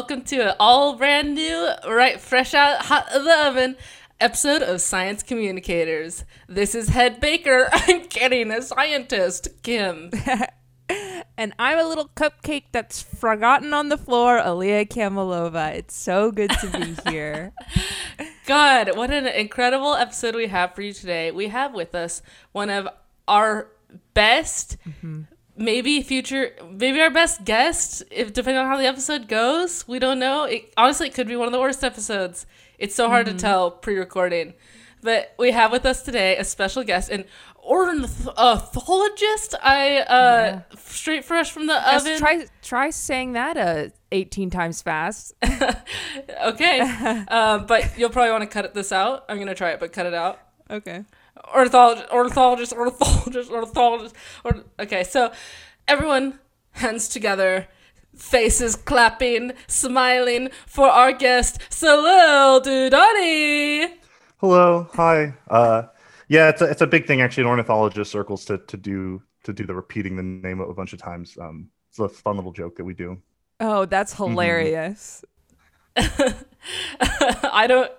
Welcome to an all brand new, right fresh out hot of the oven episode of Science Communicators. This is head baker. I'm kidding, a scientist, Kim. And I'm a little cupcake that's forgotten on the floor, Aliyah Kamalova. It's so good to be here. God, what an incredible episode we have for you today. We have with us one of our best, mm-hmm. Maybe future, maybe our best guest, if depending on how the episode goes. We don't know. It, honestly, it could be one of the worst episodes. It's so hard to tell pre-recording. But we have with us today a special guest, an ornithologist. I uh, straight fresh from the Just oven. try try saying that uh, 18 times fast. okay, uh, but you'll probably want to cut this out. I'm gonna try it, but cut it out. Okay. Ornithologist, ornithologist, ornithologist, ornithologist. Or, okay, so everyone hands together, faces clapping, smiling for our guest, Salil Dudani. Hello, hi. Uh, yeah, it's a, it's a big thing actually in ornithologist circles to to do to do the repeating the name a bunch of times. Um, it's a fun little joke that we do. Oh, that's hilarious. I don't,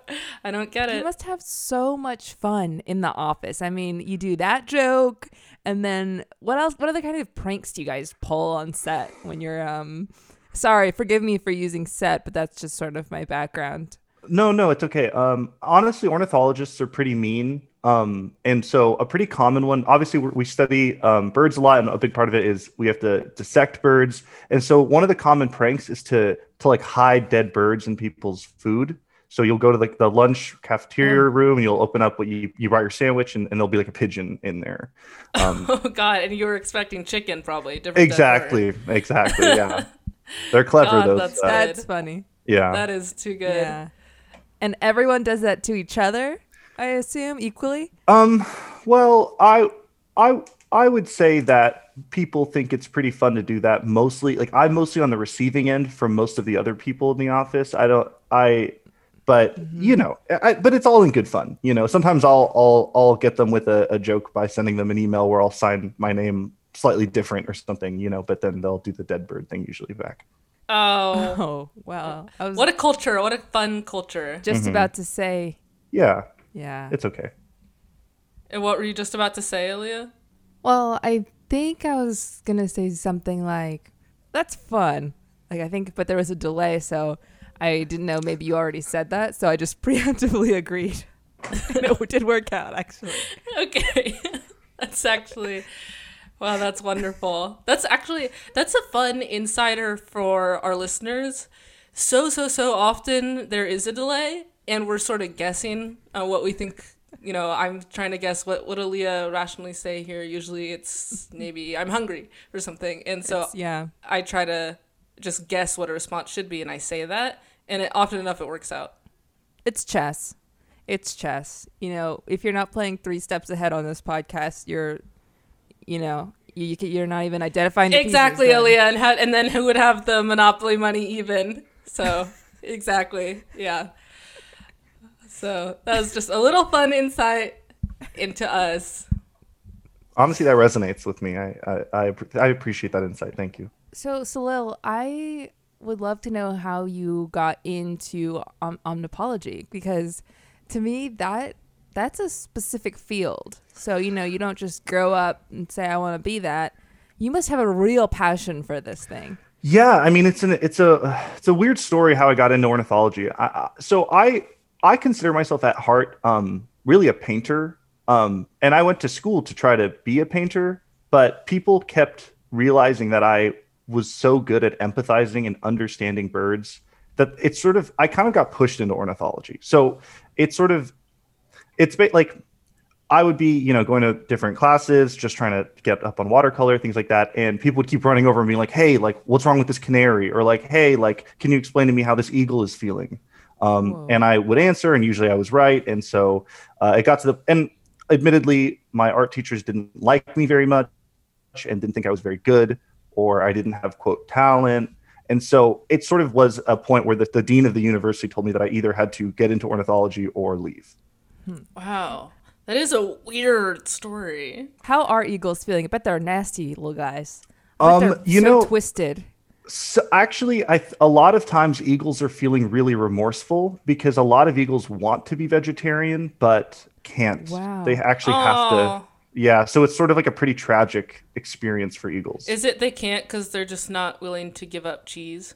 I don't get it. You must have so much fun in the office. I mean, you do that joke, and then what else? What other kind of pranks do you guys pull on set when you're um? Sorry, forgive me for using set, but that's just sort of my background. No, no, it's okay. Um, honestly, ornithologists are pretty mean. Um, and so a pretty common one, obviously, we we study um, birds a lot, and a big part of it is we have to dissect birds. And so one of the common pranks is to to like hide dead birds in people's food. So you'll go to like the lunch cafeteria room, and you'll open up what you you brought your sandwich, and, and there'll be like a pigeon in there. Um, Oh God! And you were expecting chicken, probably. Different than exactly, exactly. Yeah, they're clever. God, those, that's uh, That's funny. yeah. That is too good. Yeah. And everyone does that to each other, I assume, equally. Um, well, I, I, I would say that people think it's pretty fun to do that. Mostly, like I'm mostly on the receiving end from most of the other people in the office. I don't, I, but mm-hmm. you know, I, but it's all in good fun. You know, sometimes I'll, I'll, I'll get them with a, a joke by sending them an email where I'll sign my name slightly different or something. You know, but then they'll do the dead bird thing usually back. Oh, Oh, wow. Was what a culture! What a fun culture! just mm-hmm. about to say, Yeah, yeah. it's okay. And what were you just about to say, Aaliyah? Well, I think I was going to say something like, that's fun. Like, I think, but there was a delay, so I didn't know maybe you already said that, so I just preemptively agreed. no, it did work out, actually. Okay. that's actually wow, that's wonderful. That's actually that's a fun insider for our listeners. So so so often there is a delay and we're sort of guessing uh, what we think you know, I'm trying to guess what would Aaliyah rationally say here. Usually it's maybe I'm hungry or something. And so It's- yeah. I try to just guess what a response should be and I say that and it often enough it works out. It's chess. It's chess. You know, if you're not playing three steps ahead on this podcast, you're, you know, you, you, you're not even identifying the pieces exactly then. Aaliyah and ha- and then who would have the monopoly money even so exactly yeah so that was just a little fun insight into us Honestly, that resonates with me. I, I, I, I appreciate that insight. Thank you. So, Salil, I would love to know how you got into om- omnipology because to me that that's a specific field. So, you know, you don't just grow up and say I want to be that. You must have a real passion for this thing. Yeah, I mean it's an it's a it's a weird story how I got into ornithology. I, so I I consider myself at heart um, really a painter, um, and I went to school to try to be a painter, but people kept realizing that I was so good at empathizing and understanding birds that it's sort of I kind of got pushed into ornithology. So it's sort of it's like I would be, you know, going to different classes, just trying to get up on watercolor, things like that. And people would keep running over and being like, hey, like, what's wrong with this canary? Or like, hey, like, can you explain to me how this eagle is feeling? Um, and I would answer, and usually I was right. And so uh, it got to the, and admittedly, my art teachers didn't like me very much and didn't think I was very good, or I didn't have, quote, talent. And so it sort of was a point where the, the dean of the university told me that I either had to get into ornithology or leave. wow that is a weird story How are eagles feeling? I bet they're nasty little guys. Um, you so know- twisted. So actually, I th- a lot of times eagles are feeling really remorseful because a lot of eagles want to be vegetarian but can't. Wow. They actually have to. Yeah, so it's sort of like a pretty tragic experience for eagles. Is it they can't because they're just not willing to give up cheese?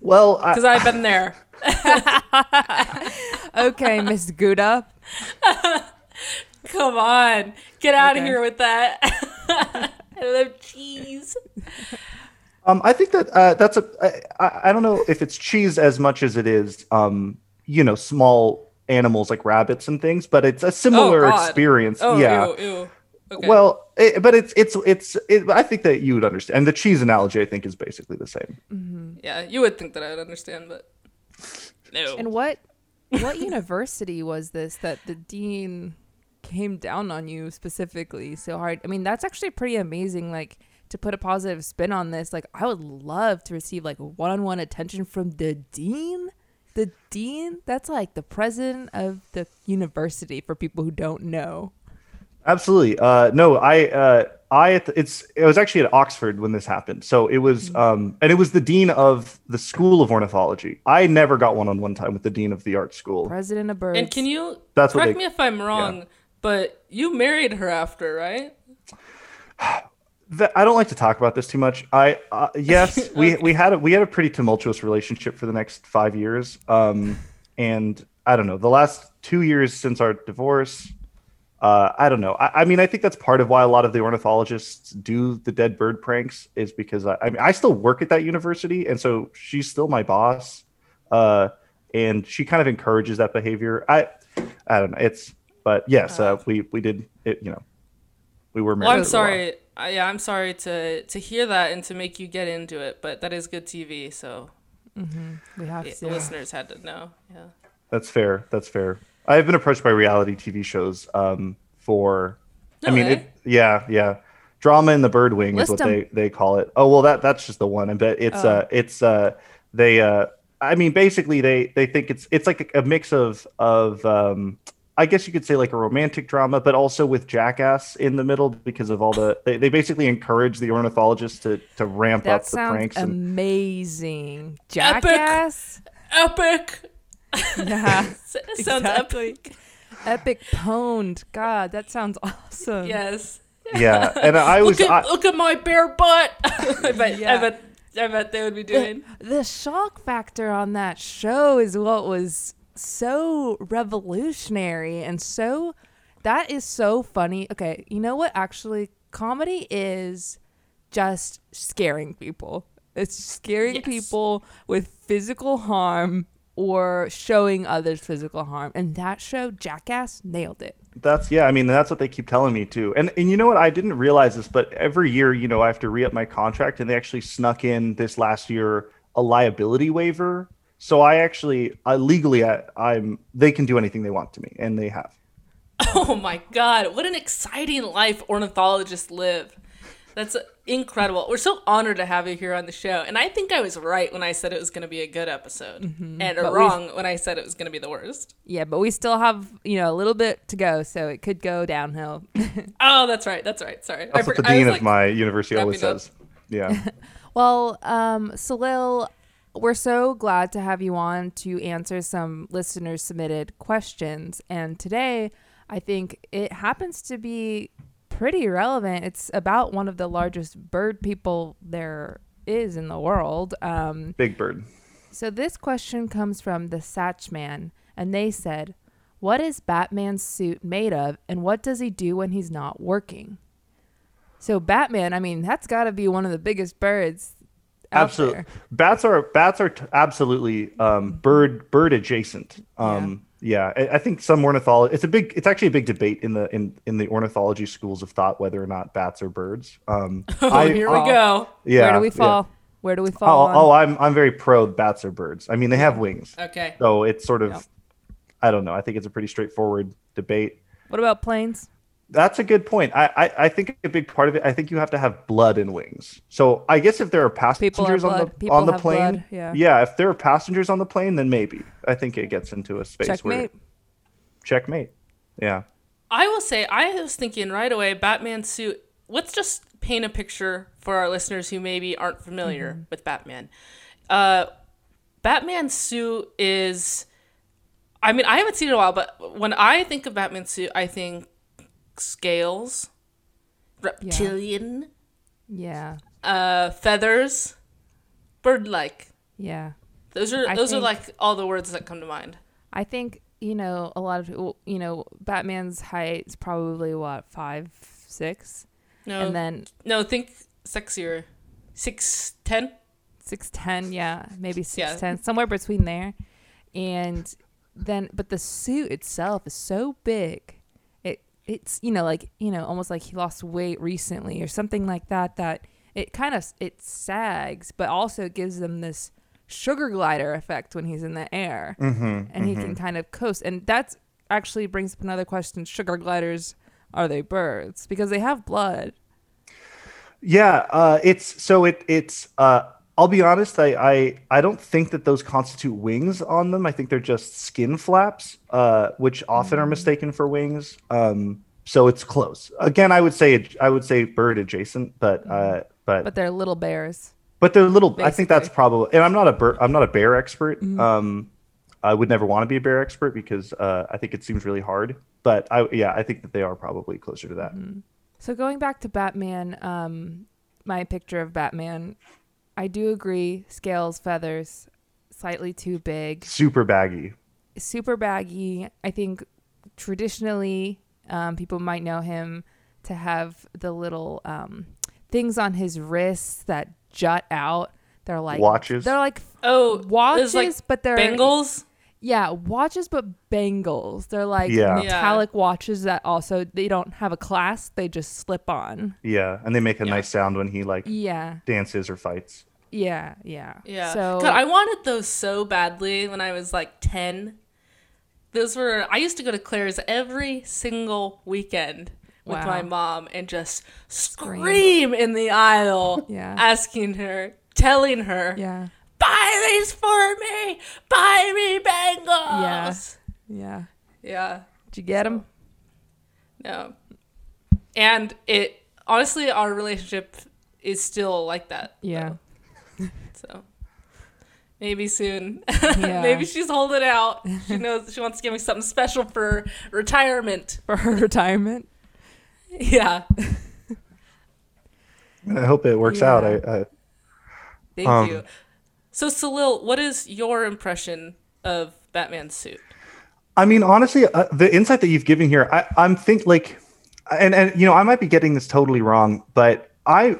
well, I, Because I've been there. Okay, Miss Gouda. Come on, get out of here with that. I love cheese. Um, I think that uh, that's a. I, I- I don't know if it's cheese as much as it is, um, you know, small animals like rabbits and things, but it's a similar oh, God. experience. Oh, yeah. ew, ew. Okay. Well, it, but it's it's it's. It, I think that you would understand. And the cheese analogy, I think, is basically the same. Mm-hmm. yeah, you would think that I would understand, but no. And what what university was this that the dean came down on you specifically so hard? I mean, that's actually pretty amazing. Like to put a positive spin on this, like I would love to receive like one-on-one attention from the dean. The dean, that's like the president of the university for people who don't know. Absolutely. Uh, no, I, uh, I, it's, it was actually at Oxford when this happened. So it was, um, and it was the dean of the School of Ornithology. I never got one on one time with the dean of the art school. President of birds. and can you That's what correct they- me if I'm wrong, but you married her after, right? Th- I don't like to talk about this too much. I, uh, yes, we, we had a, we had a pretty tumultuous relationship for the next five years. Um, and I don't know, the last two years since our divorce, uh, I don't know. I, I mean, I think that's part of why a lot of the ornithologists do the dead bird pranks is because I, I mean, I still work at that university, and so she's still my boss, uh, and she kind of encourages that behavior. I, I don't know. It's, but yes, uh, we we did it. You know, we were married. Well, I'm for while. sorry. I, yeah, I'm sorry to to hear that and to make you get into it, but that is good TV, so we have the to. listeners had to know. Yeah. That's fair. That's fair. I've been approached by reality TV shows um, for. I mean, it, yeah, yeah. Drama in the Bird Wing is what what 'em. they, they call it. Oh well, that that's just the one. I bet it's Oh. uh it's uh they uh I mean basically they they think it's it's like a, a mix of of um I guess you could say like a romantic drama, but also with Jackass in the middle because of all the they, they basically encourage the ornithologists to to ramp that up the sounds pranks and amazing. Epic. Jackass. Epic. Yeah. Sounds Exactly. epic. Epic pwned. God, that sounds awesome. Yes. yeah. And I was Look at I, look at my bare butt. I bet. Yeah. I bet. I bet they would be doing. The shock factor on that show is what was so revolutionary and so that is so funny. Okay, you know what actually comedy is just scaring people. It's scaring Yes. people with physical harm or showing others physical harm. And that show Jackass nailed it. That's yeah. I mean, that's what they keep telling me too. And and you know what? I didn't realize this, but every year, you know, I have to re-up my contract, and they actually snuck in this last year a liability waiver. So I actually, I legally, I, I'm they can do anything they want to me, and they have. Oh my god, what an exciting life ornithologists live. That's incredible. We're so honored to have you here on the show. And I think I was right when I said it was going to be a good episode, and Mm-hmm. But we- wrong when I said it was going to be the worst. Yeah, but we still have, you know, a little bit to go, so it could go downhill. Oh, that's right. That's right. Sorry. That's I what for- the I was dean like- of my university always wrapping up. says. Yeah. Well, um, Salil, we're so glad to have you on to answer some listeners submitted questions. And today, I think it happens to be pretty relevant. It's about one of the largest bird people there is in the world. Um, Big Bird. so this question comes from the Satchman, and they said, "What is Batman's suit made of, and what does he do when he's not working?" So Batman, I mean, that's got to be one of the biggest birds Absolutely. Bats are bats are t- absolutely um, bird bird adjacent. Um, yeah, I, I think some ornithology. It's a big. It's actually a big debate in the in in the ornithology schools of thought whether or not bats are birds. Um, Oh, I- here we go. yeah. Where do we yeah. fall? Where do we fall? Oh, oh, I'm I'm very pro bats are birds. I mean, they have wings, Okay. so it's sort of. Yep. I don't know. I think it's a pretty straightforward debate. What about planes? That's a good point. I, I I think a big part of it. I think you have to have blood in wings. So I guess if there are passengers on the People on the plane, blood, yeah. yeah, if there are passengers on the plane, then maybe I think it gets into a space where Checkmate. checkmate. Yeah. I will say, I was thinking right away, Batman suit. Let's just paint a picture for our listeners who maybe aren't familiar with Batman. Uh, Batman's suit is, I mean, I haven't seen it in a while, but when I think of Batman suit, I think scales, reptilian, Yeah. uh, feathers, bird-like. Yeah. Those are I those are like all the words that come to mind. I think, you know, a lot of people, you know, Batman's height is probably what, five, six? No, And then no, think sexier, six ten. six ten, yeah, maybe Yeah. six ten, somewhere between there. And then, but the suit itself is so big. It it's you know like you know almost like he lost weight recently or something like that. That it kind of it sags, but also gives them this sugar glider effect when he's in the air, Mm-hmm, and he can kind of coast. And that's actually brings up another question: Sugar gliders are they birds? Because they have blood. Yeah, uh, it's so it it's. Uh, I'll be honest. I, I I don't think that those constitute wings on them. I think they're just skin flaps, uh, which often are mistaken for wings. Um, so it's close. Again, I would say I would say bird adjacent, but uh, but But they're little bears. but they're little. I think that's probably. And I'm not a bird. I'm not a bear expert. Um, I would never want to be a bear expert because uh, I think it seems really hard. But I yeah, I think that they are probably closer to that. So going back to Batman, um, my picture of Batman, I do agree. Scales, feathers, slightly too big, Super baggy. super baggy. I think traditionally, um, people might know him to have the little um, things on his wrists that jut out. They're like Watches. They're like Oh, watches, like but they're bangles. Yeah, watches but bangles. They're like Yeah. Yeah. metallic watches that also they don't have a clasp. They just slip on. Yeah, and they make a Yeah. nice sound when he like Yeah. dances or fights. Yeah, yeah. Yeah. So God, I wanted those so badly when I was like 10. Those were, I used to go to Claire's every single weekend with Wow. my mom and just scream in the aisle, Yeah. asking her, telling her, yeah, buy these for me, buy me bangles. Yes. Yeah. Yeah. Did you get them? No. And it, honestly, our relationship is still like that. Yeah. though. So maybe soon. Yeah. maybe she's holding out. She knows she wants to give me something special for retirement. For her retirement. Yeah. I hope it works out. I, I Thank Um, you. So Salil, what is your impression of Batman's suit? I mean, honestly, uh, the insight that you've given here, I, I'm think like, and and you know, I might be getting this totally wrong, but I,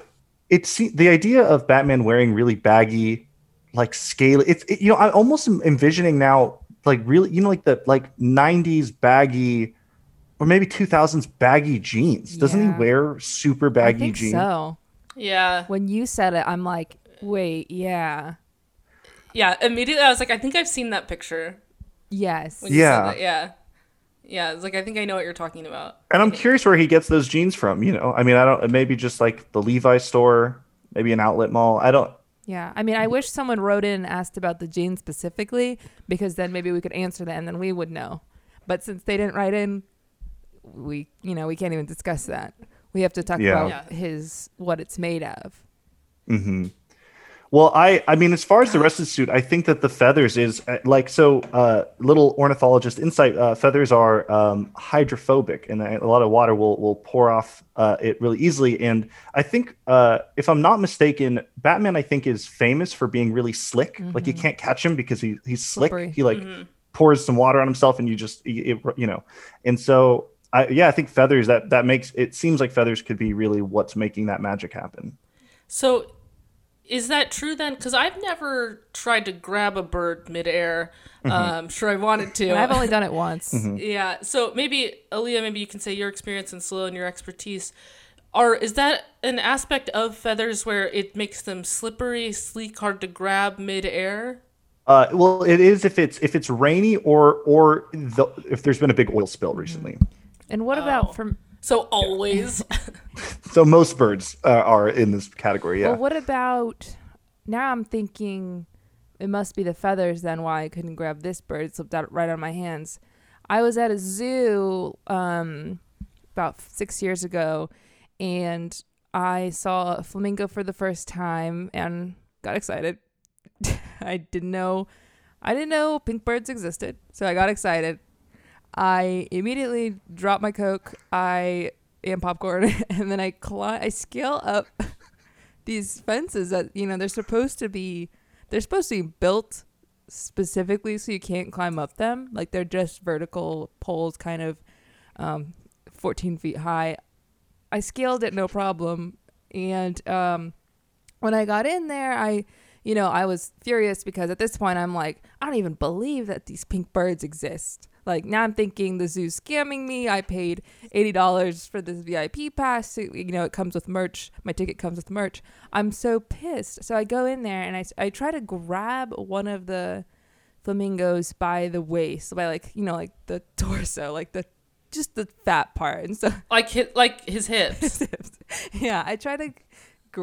it's the idea of Batman wearing really baggy, like scale. It's it, you know, I'm almost am envisioning now, like really, you know, like the like '90s baggy, or maybe 2000s baggy jeans. Doesn't Yeah. he wear super I baggy think jeans? so. Yeah. When you said it, I'm like, wait, yeah, Yeah. Immediately I was like, I think I've seen that picture. yes, When Yeah. that. Yeah. Yeah. It's like I think I know what you're talking about. And I'm curious where he gets those jeans from. You know, I mean, I don't. Maybe just like the Levi store, maybe an outlet mall. I don't. yeah. I mean, I wish someone wrote in and asked about the jeans specifically because then maybe we could answer that and then we would know. But since they didn't write in, we, you know, we can't even discuss that. We have to talk Yeah. about Yeah. his what it's made of. hmm Well, I I mean, as far as the rest of the suit, I think that the feathers is uh, like so. Uh, little ornithologist insight: uh, feathers are um, hydrophobic, and a lot of water will will pour off uh, it really easily. And I think, uh, if I'm not mistaken, Batman I think is famous for being really slick. Like you can't catch him because he he's slick. Slippery. He like pours some water on himself, and you just it, you know. And so, I yeah, I think feathers that that makes it seems like feathers could be really what's making that magic happen. So, is that true then? Because I've never tried to grab a bird midair. Um, sure, I wanted to. I've only done it once. yeah. So maybe Aaliyah, maybe you can say your experience and Slow and your expertise. Are is that an aspect of feathers where it makes them slippery, sleek, hard to grab midair? Uh, well, it is if it's if it's rainy or or the, if there's been a big oil spill recently. And what Oh. about from So always. So most birds uh, are in this category. Yeah. Well, what about now? I'm thinking it must be the feathers then why I couldn't grab this bird. It slipped out right on my hands. I was at a zoo um, about six years ago, and I saw a flamingo for the first time and got excited. I didn't know I didn't know pink birds existed, so I got excited. I immediately drop my coke, I and popcorn, and then I climb I scale up these fences that you know they're supposed to be they're supposed to be built specifically so you can't climb up them. Like they're just vertical poles, kind of um, 14 feet high. I scaled it no problem, and um, when I got in there, I you know I was furious because at this point I'm like I don't even believe that these pink birds exist. Like now I'm thinking the zoo's scamming me. I paid eighty dollars for this VIP pass. You know, it comes with merch. My ticket comes with merch. I'm so pissed. So I go in there and I, I try to grab one of the flamingos by the waist, by like you know like the torso, like the just the fat part, and so like his, like his hips. yeah, I try to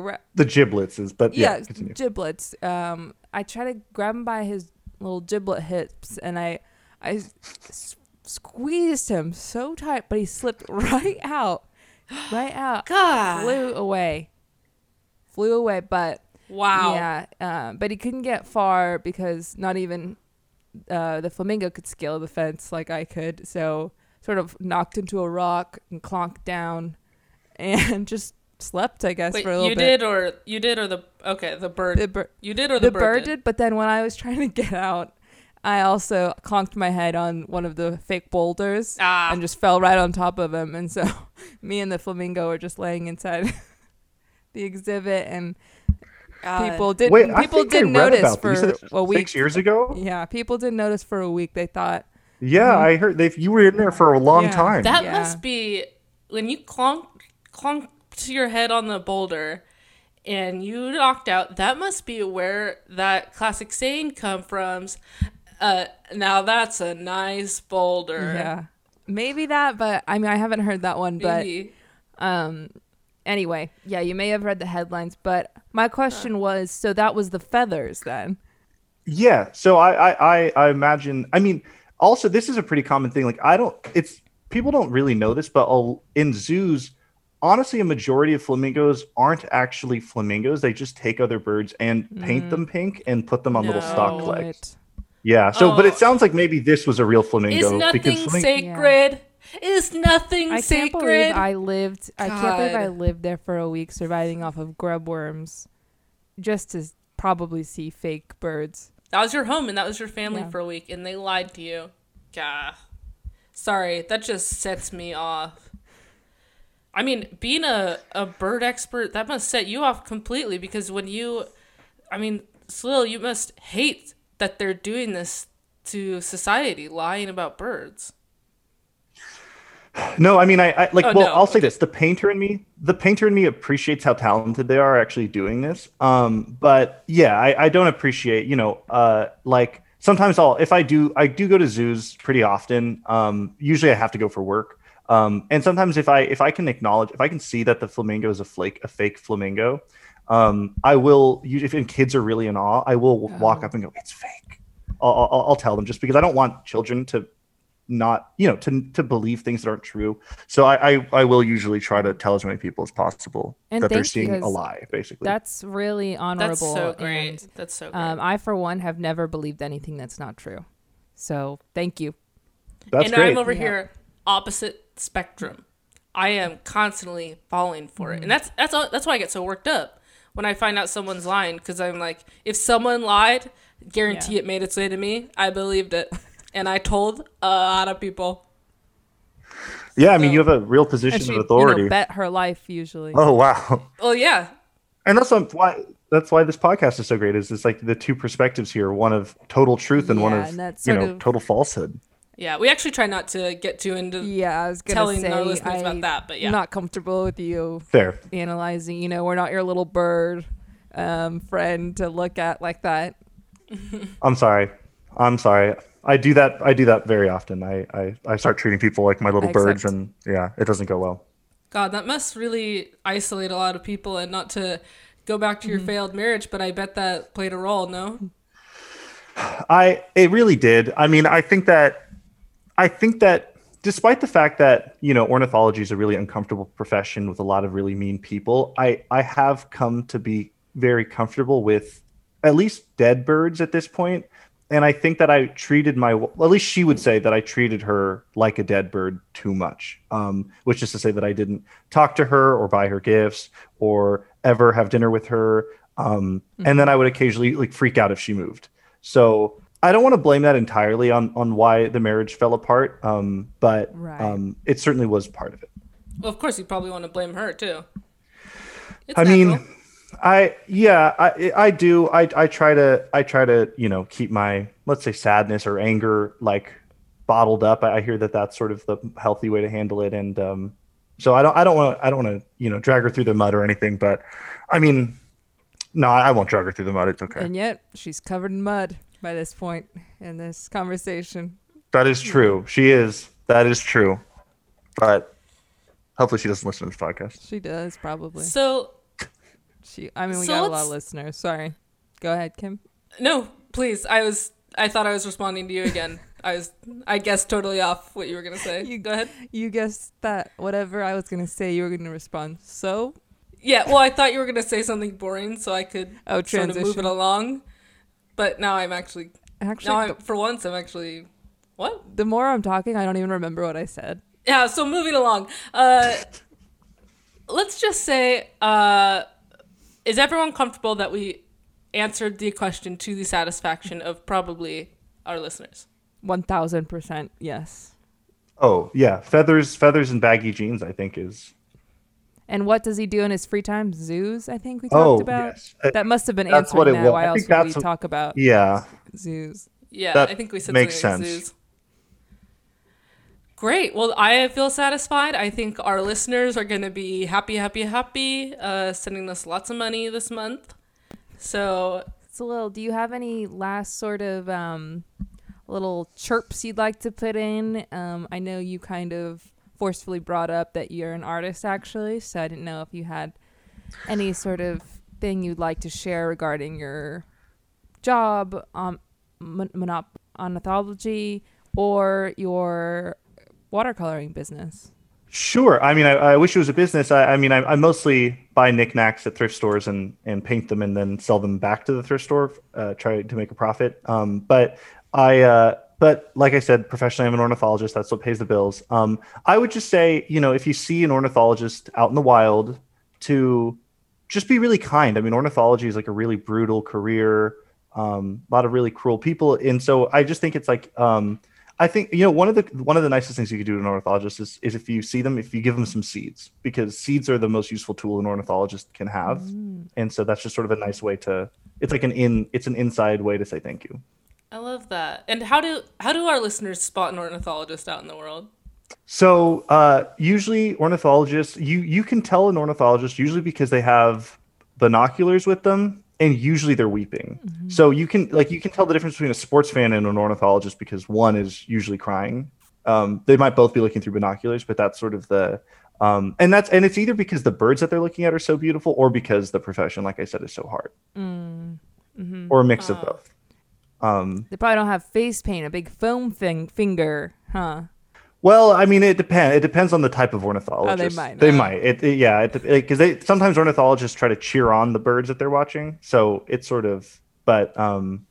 grab The giblets is, but yeah, yeah, continue. giblets. Um, I try to grab him by his little giblet hips, and I, I s- squeezed him so tight, but he slipped right out, right out, God. flew away, flew away. But Wow. yeah, uh, but he couldn't get far because not even uh, the flamingo could scale the fence like I could. So sort of knocked into a rock and clonked down, and just slept. I guess Wait, for a little you bit. did or you did or the okay the bird The bir- you did or the, the bird did, but then when I was trying to get out, I also conked my head on one of the fake boulders Ah. and just fell right on top of him. And so me and the flamingo were just laying inside the exhibit, and God. people didn't Wait, I people think I didn't read notice about for these. You said this a week. Six years ago. Yeah, people didn't notice for a week. They thought, Yeah, I heard they. You were in there for a long Yeah. time. That Yeah. must be when you clonk clonk to your head on the boulder and you knocked out. That must be where that classic saying come from. Uh, now that's a nice boulder. yeah, maybe that, but I mean, I haven't heard that one, but. Um anyway, yeah, you may have read the headlines, but my question was so that was the feathers then. Yeah. So I, I, I, I imagine. I mean, also this is a pretty common thing. Like I don't. It's people don't really know this, but a- in zoos, honestly, a majority of flamingos aren't actually flamingos. They just take other birds and paint them hmm. pink and put them on little stock No. legs. Yeah. So, but Oh. it sounds like maybe this was a real flamingo Is nothing flamin- sacred? Is nothing I sacred? can't believe I lived I can't believe I lived there for a week surviving off of grub worms just to probably see fake birds. that was your home and that was your family Yeah. for a week, and they lied to you. Gah. Sorry, that just sets me off. I mean, being a, a bird expert, that must set you off completely because when you, I mean, Salil, you must hate that they're doing this to society, lying about birds. No, I mean, I, I like. Oh, well, no. I'll say this: the painter in me, the painter in me appreciates how talented they are actually doing this. Um, but yeah, I, I don't appreciate, you know, uh, like sometimes I'll if I do, I do go to zoos pretty often. Um, usually I have to go for work. Um, and sometimes if I if I can acknowledge, if I can see that the flamingo is a flake, a fake flamingo, um, I will. Usually, if and kids are really in awe, I will walk Oh. up and go, "It's fake." I'll, I'll, I'll tell them just because I don't want children to not you know to to believe things that aren't true so i i, I will usually try to tell as many people as possible And that they're seeing a lie. basically That's really honorable. That's so great. and, That's so great. um, I for one have never believed anything that's not true. So thank you. that's and great I'm over Yeah. here opposite spectrum. I am constantly falling for it, and that's that's all, that's why I get so worked up when I find out someone's lying because I'm like, if someone lied, guarantee Yeah. it made its way to me. I believed it, and I told a lot of people. yeah i mean you have a real And position she of you authority know, bet her life usually. oh wow Well, yeah, and that's why that's why this podcast is so great is it's like the two perspectives here one of total truth and one of and you know of- total falsehood yeah. We actually try not to get too into. Yeah, I was gonna telling say our listeners about that, but yeah. not comfortable with you fair analyzing. You know, we're not your little bird um, friend to look at like that. i'm sorry i'm sorry i do that i do that very often i i, I start treating people like my little I birds accept. and yeah it doesn't go well God, that must really isolate a lot of people, and not to go back to your Mm-hmm. failed marriage, but I bet that played a role. No. I it really did. I mean, I think that I think that despite the fact that you know ornithology is a really uncomfortable profession with a lot of really mean people, I I have come to be very comfortable with at least dead birds at this point and I think that I treated my at least she would say that I treated her like a dead bird too much, um, which is to say that I didn't talk to her or buy her gifts or ever have dinner with her, um, mm-hmm. and then I would occasionally like freak out if she moved. So I don't want to blame that entirely on on why the marriage fell apart, um, but right. Um, it certainly was part of it. Well, of course, you probably want to blame her too. It's I natural. mean I yeah, I I do. I I try to I try to, you know, keep my let's say sadness or anger like bottled up. I, I hear that that's sort of the healthy way to handle it and um so I don't I don't want I don't want to, you know, drag her through the mud or anything, but I mean no, I won't drag her through the mud. It's okay. And yet, she's covered in mud by this point in this conversation. That is true. She is. That is true. But hopefully she doesn't listen to this podcast. She does, probably. So she. I mean, we so got a lot of listeners. Sorry. Go ahead, Kim. No, please. I was. I thought I was responding to you again. I was. I guessed totally off what you were gonna say. You go ahead. You guessed that whatever I was gonna say, you were gonna respond. So. Yeah. Well, I thought you were gonna say something boring, so I could oh, sort of move it along. But now I'm actually. Actually, now I'm, for once, I'm actually. What? The more I'm talking, I don't even remember what I said. Yeah. So moving along. Uh. let's just say. Uh is everyone comfortable that we answered the question to the satisfaction of probably our listeners? One thousand percent, yes. Oh yeah, feathers, feathers, and baggy jeans. I think is. And what does he do in his free time? Zoos, I think we talked oh, about. Yes. That must have been that's answering what it that. Was. Why else would we what, talk about? Yeah. Zoos. Yeah, that I think we said zoos. makes sense. Zoos. Great. Well, I feel satisfied. I think our listeners are going to be happy, happy, happy, uh, sending us lots of money this month. So, Salil, do you have any last sort of um, little chirps you'd like to put in? Um, I know you kind of forcefully brought up that you're an artist, actually. So I didn't know if you had any sort of thing you'd like to share regarding your job um, on monop- ornithology or your watercoloring business? Sure. I mean, I, I wish it was a business. I, I mean, I, I, mostly buy knickknacks at thrift stores and and paint them and then sell them back to the thrift store, uh, try to make a profit. Um, but I, uh, but like I said, professionally, I'm an ornithologist. That's what pays the bills. Um, I would just say, you know, if you see an ornithologist out in the wild, to just be really kind. I mean, ornithology is like a really brutal career. Um, a lot of really cruel people, and so I just think it's like. Um, I think you know one of the one of the nicest things you could do to an ornithologist is, is if you see them, if you give them some seeds, because seeds are the most useful tool an ornithologist can have, mm. and so that's just sort of a nice way to. It's like an in. It's an inside way to say thank you. I love that. And how do how do our listeners spot an ornithologist out in the world? So uh, usually ornithologists, you you can tell an ornithologist usually because they have binoculars with them and usually they're weeping. Mm-hmm. So you can like you can tell the difference between a sports fan and an ornithologist because one is usually crying. Um, they might both be looking through binoculars, but that's sort of the um, and that's and it's either because the birds that they're looking at are so beautiful or because the profession, like I said, is so hard, mm. hmm or a mix oh. of both. Um, they probably don't have face paint, a big foam thing finger, huh? Well, I mean, it depends. It depends on the type of ornithologist. Oh, they might. They might. It, it yeah, because they sometimes ornithologists try to cheer on the birds that they're watching. So it's sort of, but um,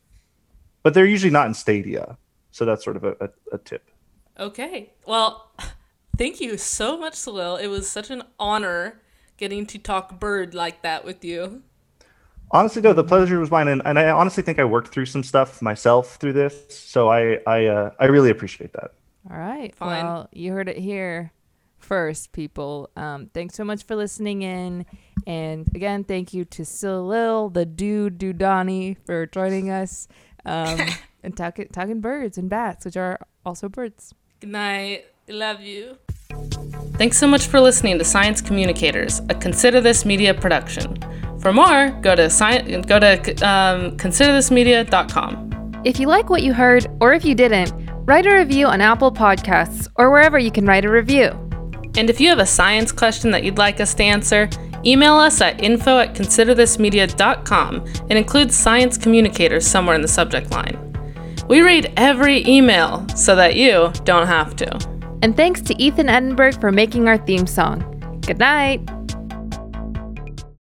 but they're usually not in stadia. So that's sort of a, a, a tip. Okay. Well, thank you so much, Salil. It was such an honor getting to talk bird like that with you. Honestly, though, the pleasure was mine, and, and I honestly think I worked through some stuff myself through this. So I I uh, I really appreciate that. All right. Fine. Well, you heard it here first, people. Um, thanks so much for listening in. And again, thank you to Salil, the dude Dudani, for joining us um, and talking talking birds and bats, which are also birds. Good night. Love you. Thanks so much for listening to Science Communicators, a Consider This Media production. For more, go to sci- go to um, considerthismedia.com. If you like what you heard, or if you didn't, Write a review on Apple Podcasts or wherever you can write a review. And if you have a science question that you'd like us to answer, email us at info at considerthismedia.com and include science communicators somewhere in the subject line. We read every email so that you don't have to. And thanks to Ethan Edinburgh for making our theme song. Good night.